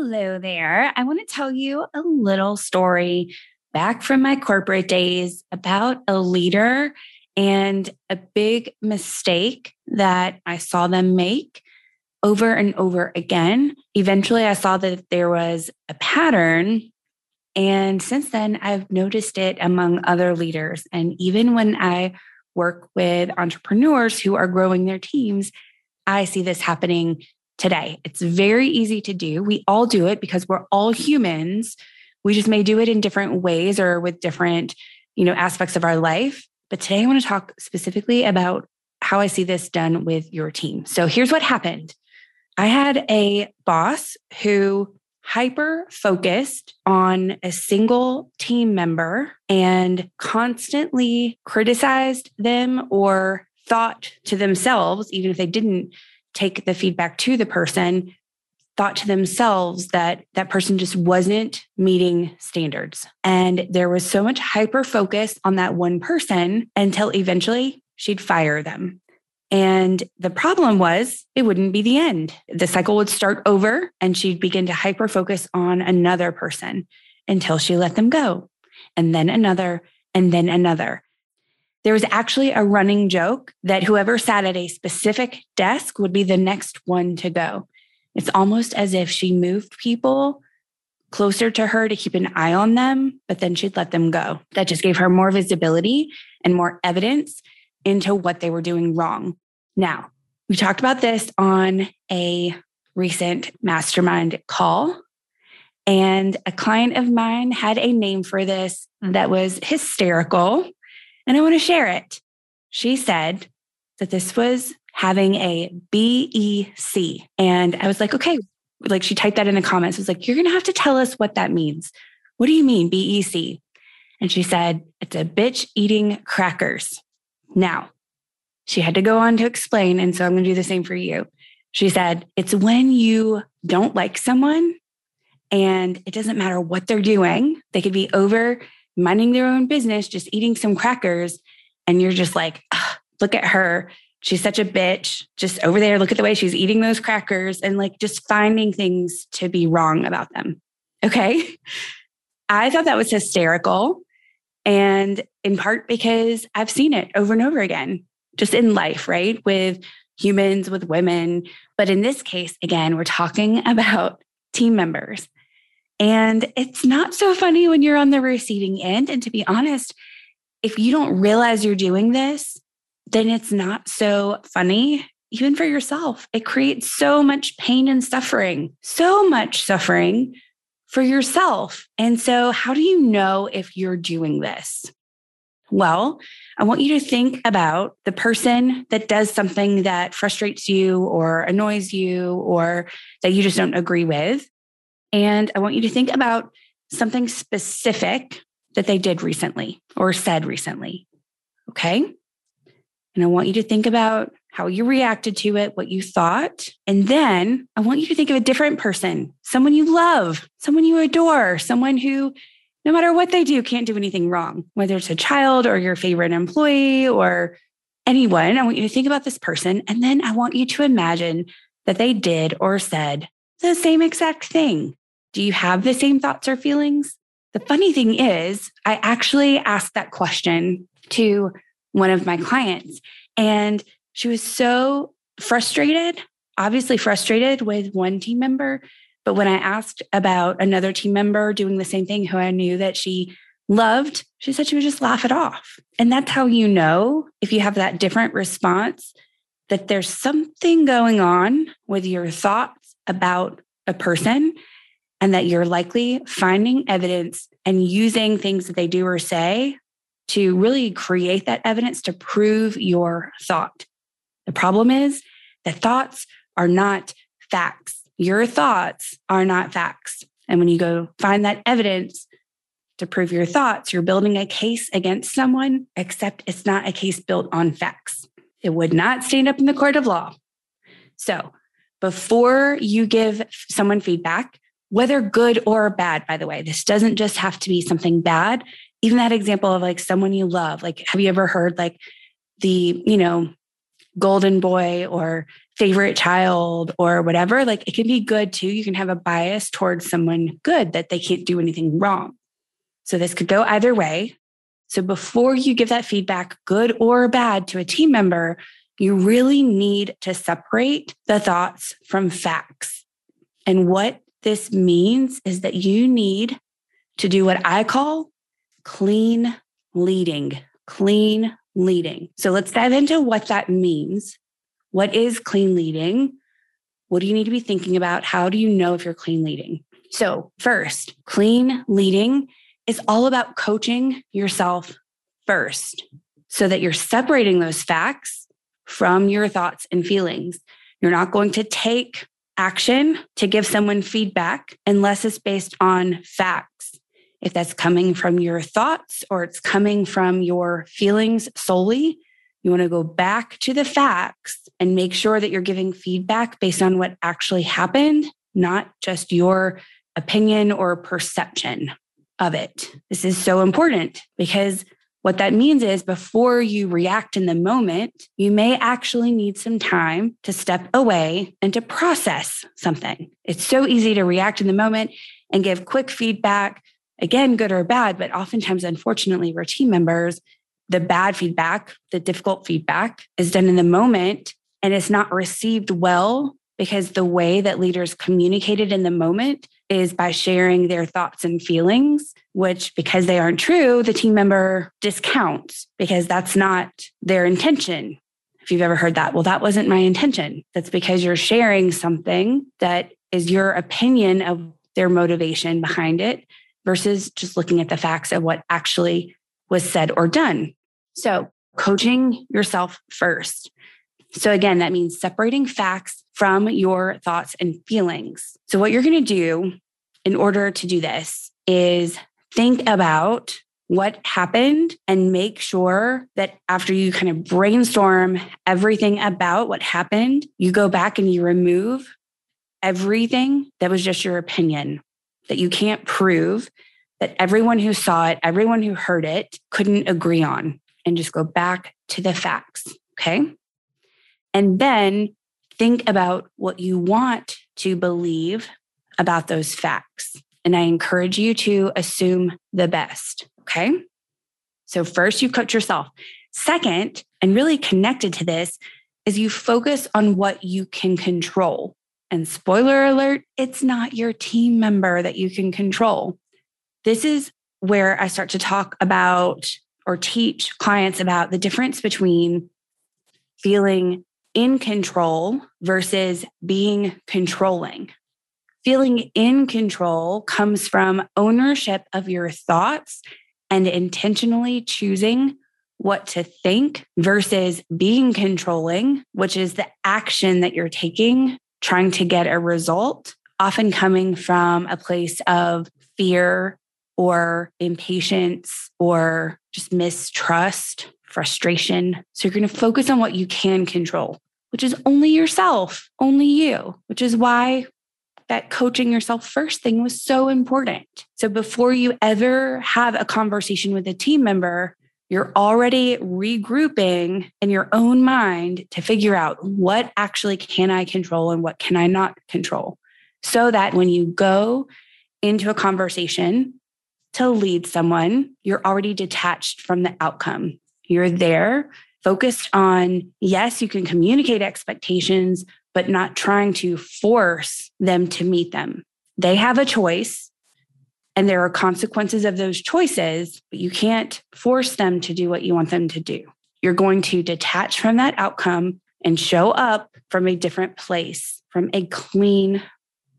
Hello there. I want to tell you a little story back from my corporate days about a leader and a big mistake that I saw them make over and over again. Eventually, I saw that there was a pattern. And since then, I've noticed it among other leaders. And even when I work with entrepreneurs who are growing their teams, I see this happening today. It's very easy to do. We all do it because we're all humans. We just may do it in different ways or with different, you know, aspects of our life. But today I want to talk specifically about how I see this done with your team. So here's what happened. I had a boss who hyper focused on a single team member and constantly criticized them or thought to themselves, even if they didn't take the feedback to the person thought to themselves that that person just wasn't meeting standards. And there was so much hyper focus on that one person until eventually she'd fire them. And the problem was it wouldn't be the end. The cycle would start over and she'd begin to hyper focus on another person until she let them go. And then another, and then another. There was actually a running joke that whoever sat at a specific desk would be the next one to go. It's almost as if she moved people closer to her to keep an eye on them, but then she'd let them go. That just gave her more visibility and more evidence into what they were doing wrong. Now, we talked about this on a recent mastermind call. And a client of mine had a name for this mm-hmm. that was hysterical and I want to share it. She said that this was having a BEC. And I was like, okay, like she typed that in the comments. I was like, you're going to have to tell us what that means. What do you mean, BEC? And she said, it's a bitch eating crackers. Now, she had to go on to explain. And so I'm going to do the same for you. She said, it's when you don't like someone and it doesn't matter what they're doing. They could be over minding their own business, just eating some crackers. And you're just like, look at her. She's such a bitch. Just over there, look at the way she's eating those crackers and like just finding things to be wrong about them. Okay. I thought that was hysterical. And in part because I've seen it over and over again, just in life, right? With humans, with women. But in this case, again, we're talking about team members. And it's not so funny when you're on the receiving end. And to be honest, if you don't realize you're doing this, then it's not so funny, even for yourself. It creates so much pain and suffering, so much suffering for yourself. And so, how do you know if you're doing this? Well, I want you to think about the person that does something that frustrates you or annoys you or that you just don't agree with. And I want you to think about something specific that they did recently or said recently. Okay. And I want you to think about how you reacted to it, what you thought. And then I want you to think of a different person, someone you love, someone you adore, someone who, no matter what they do, can't do anything wrong, whether it's a child or your favorite employee or anyone. I want you to think about this person. And then I want you to imagine that they did or said the same exact thing. Do you have the same thoughts or feelings? The funny thing is, I actually asked that question to one of my clients, and she was so frustrated, obviously frustrated with one team member. But when I asked about another team member doing the same thing, who I knew that she loved, she said she would just laugh it off. And that's how you know if you have that different response that there's something going on with your thoughts about a person and that you're likely finding evidence and using things that they do or say to really create that evidence to prove your thought. The problem is that thoughts are not facts. Your thoughts are not facts. And when you go find that evidence to prove your thoughts, you're building a case against someone, except it's not a case built on facts. It would not stand up in the court of law. So before you give someone feedback, whether good or bad, by the way, this doesn't just have to be something bad. Even that example of like someone you love, like, have you ever heard like the, you know, golden boy or favorite child or whatever? Like it can be good too. You can have a bias towards someone good that they can't do anything wrong. So this could go either way. So before you give that feedback, good or bad, to a team member, you really need to separate the thoughts from facts. And what this means is that you need to do what I call clean leading, clean leading. So let's dive into what that means. What is clean leading? What do you need to be thinking about? How do you know if you're clean leading? So, first, clean leading is all about coaching yourself first so that you're separating those facts from your thoughts and feelings. You're not going to take action to give someone feedback unless it's based on facts. If that's coming from your thoughts or it's coming from your feelings solely, you want to go back to the facts and make sure that you're giving feedback based on what actually happened, not just your opinion or perception of it. This is so important because what that means is before you react in the moment, you may actually need some time to step away and to process something. It's so easy to react in the moment and give quick feedback, again, good or bad, but oftentimes, unfortunately, for team members, the bad feedback, the difficult feedback is done in the moment and it's not received well because the way that leaders communicated in the moment is by sharing their thoughts and feelings, which, because they aren't true, the team member discounts because that's not their intention. If you've ever heard that, well, that wasn't my intention. That's because you're sharing something that is your opinion of their motivation behind it versus just looking at the facts of what actually was said or done. So, coaching yourself first. So, again, that means separating facts from your thoughts and feelings. So, what you're going to do in order to do this is think about what happened and make sure that after you kind of brainstorm everything about what happened, you go back and you remove everything that was just your opinion that you can't prove that everyone who saw it, everyone who heard it couldn't agree on, and just go back to the facts. Okay. And then think about what you want to believe about those facts. And I encourage you to assume the best. Okay. So, first, you coach yourself. Second, and really connected to this, is you focus on what you can control. And spoiler alert, it's not your team member that you can control. This is where I start to talk about or teach clients about the difference between feeling in control versus being controlling. Feeling in control comes from ownership of your thoughts and intentionally choosing what to think versus being controlling, which is the action that you're taking, trying to get a result, often coming from a place of fear or impatience or just mistrust, frustration. So you're going to focus on what you can control which is only yourself, only you, which is why that coaching yourself first thing was so important. So before you ever have a conversation with a team member, you're already regrouping in your own mind to figure out what actually can I control and what can I not control. So that when you go into a conversation to lead someone, you're already detached from the outcome. You're there focused on, yes, you can communicate expectations, but not trying to force them to meet them. They have a choice And there are consequences of those choices, but you can't force them to do what you want them to do. You're going to detach from that outcome and show up from a different place, from a clean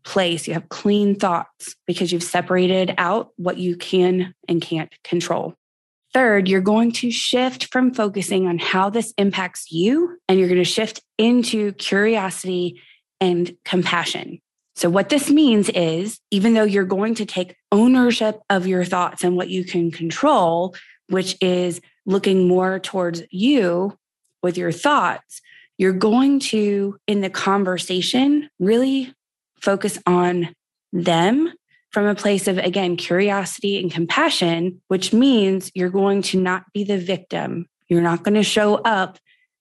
place. You have clean thoughts because you've separated out what you can and can't control. Third, you're going to shift from focusing on how this impacts you, and you're going to shift into curiosity and compassion. So, what this means is even though you're going to take ownership of your thoughts and what you can control, which is looking more towards you with your thoughts, you're going to, in the conversation, really focus on them from a place of, again, curiosity and compassion, which means you're going to not be the victim. You're not going to show up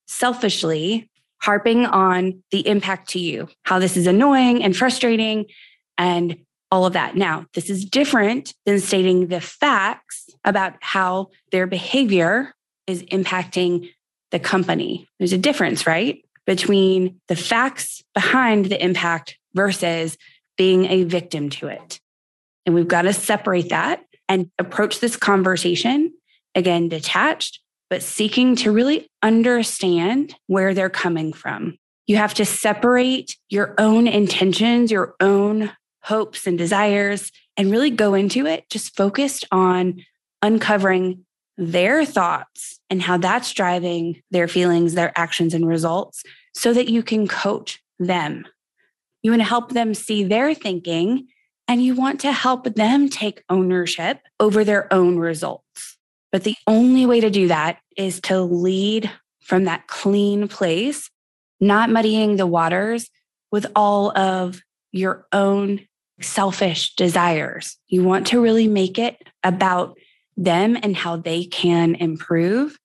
selfishly harping on the impact to you, how this is annoying and frustrating and all of that. Now, this is different than stating the facts about how their behavior is impacting the company. There's a difference, right? Between the facts behind the impact versus being a victim to it. And we've got to separate that and approach this conversation again, detached but seeking to really understand where they're coming from. You have to separate your own intentions, your own hopes and desires, and really go into it just focused on uncovering their thoughts and how that's driving their feelings, their actions, and results so that you can coach them. You want to help them see their thinking and you want to help them take ownership over their own results. But the only way to do that is to lead from that clean place, not muddying the waters with all of your own selfish desires. You want to really make it about them and how they can improve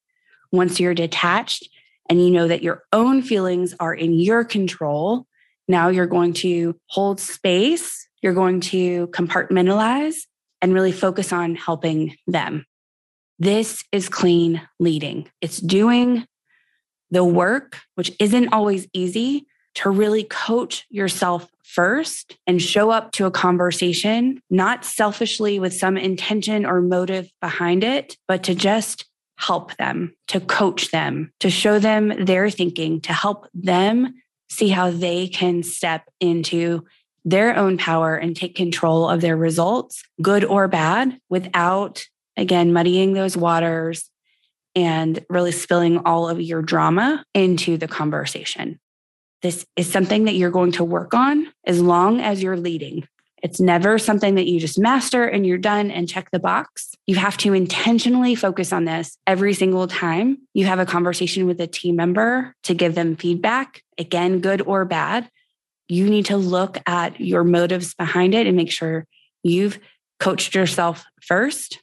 once you're detached and you know that your own feelings are in your control. Now you're going to hold space, you're going to compartmentalize and really focus on helping them. This is clean leading. It's doing the work, which isn't always easy, to really coach yourself first and show up to a conversation, not selfishly with some intention or motive behind it, but to just help them, to coach them, to show them their thinking, to help them see how they can step into their own power and take control of their results, good or bad, without again, muddying those waters and really spilling all of your drama into the conversation. This is something that you're going to work on as long as you're leading. It's never something that you just master and you're done and check the box. You have to intentionally focus on this every single time you have a conversation with a team member to give them feedback, again, good or bad. You need to look at your motives behind it and make sure you've coached yourself first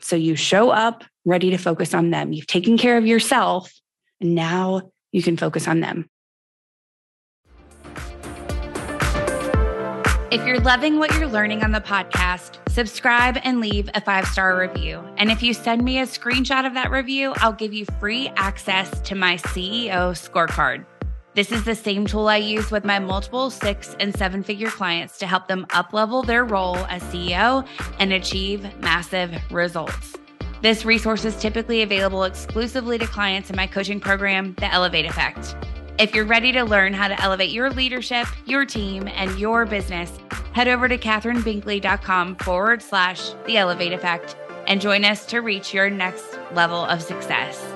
so you show up ready to focus on them. You've taken care of yourself, and now you can focus on them. If you're loving what you're learning on the podcast, subscribe and leave a five star review. And if you send me a screenshot of that review, I'll give you free access to my CEO scorecard. This is the same tool I use with my multiple six and seven figure clients to help them uplevel their role as CEO and achieve massive results. This resource is typically available exclusively to clients in my coaching program, The Elevate Effect. If you're ready to learn how to elevate your leadership, your team, and your business, head over to kathrynbinkley.com forward slash The Elevate Effect and join us to reach your next level of success.